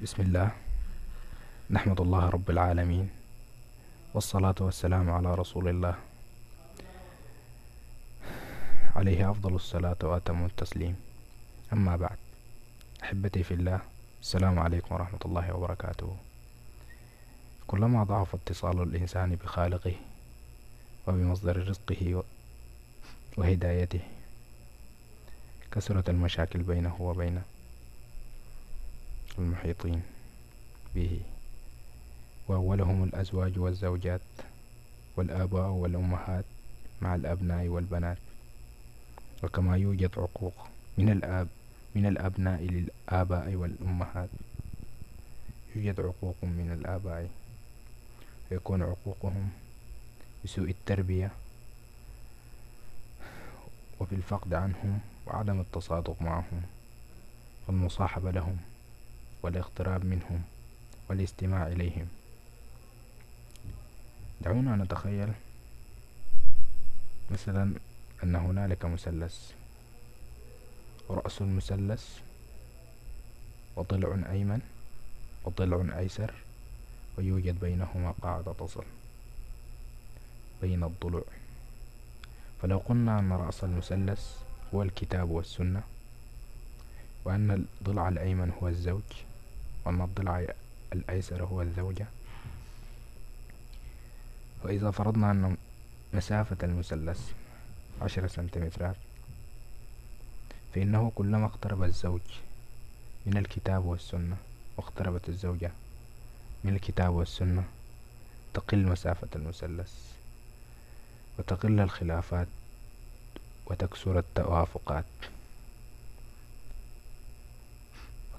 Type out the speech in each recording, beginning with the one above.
بسم الله. نحمد الله رب العالمين. والصلاة والسلام على رسول الله. عليه أفضل الصلاة وأتم التسليم. أما بعد أحبتي في الله السلام عليكم ورحمة الله وبركاته. كلما ضعف اتصال الإنسان بخالقه وبمصدر رزقه وهدايته كثرت المشاكل بينه وبين المحيطين به وأولهم الأزواج والزوجات والآباء والأمهات مع الأبناء والبنات. وكما يوجد عقوق من الآب من الأبناء للآباء والأمهات. يوجد عقوق من الآباء. ويكون عقوقهم بسوء التربية وفي الفقد عنهم وعدم التصادق معهم. والمصاحبة لهم. والاقتراب منهم والاستماع إليهم. دعونا نتخيل مثلا أن هنالك مثلث رأس المثلث وضلع أيمن وضلع أيسر ويوجد بينهما قاعدة تصل بين الضلوع. فلو قلنا أن رأس المثلث هو الكتاب والسنة وأن الضلع الأيمن هو الزوج وأن الضلع الأيسر هو الزوجة. وإذا فرضنا أن مسافة المثلث عشرة سنتيمترات فإنه كلما اقترب الزوج من الكتاب والسنة واقتربت الزوجة من الكتاب والسنة تقل مسافة المثلث وتقل الخلافات وتكسر التوافقات.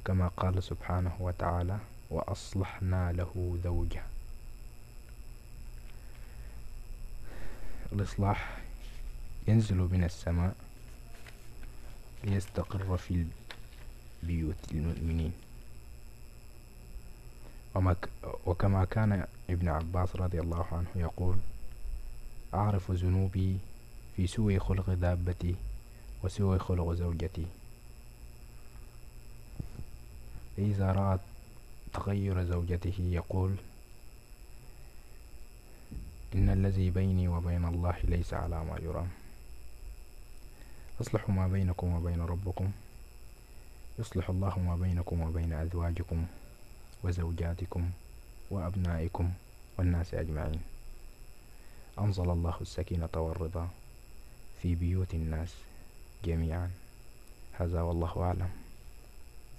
وكما قال سبحانه وتعالى وأصلحنا له زوجه. الإصلاح ينزل من السماء ليستقر في بيوت المؤمنين. وكما كان ابن عباس رضي الله عنه يقول أعرف ذنوبي في سوء خلق دابتي وسوء خلق زوجتي. إذا رأت تغير زوجته يقول إن الذي بيني وبين الله ليس على ما يرام. اصلحوا ما بينكم وبين ربكم. يصلح الله ما بينكم وبين أزواجكم وزوجاتكم وأبنائكم والناس أجمعين. أنزل الله السكينة والرضا في بيوت الناس جميعا. هذا والله أعلم.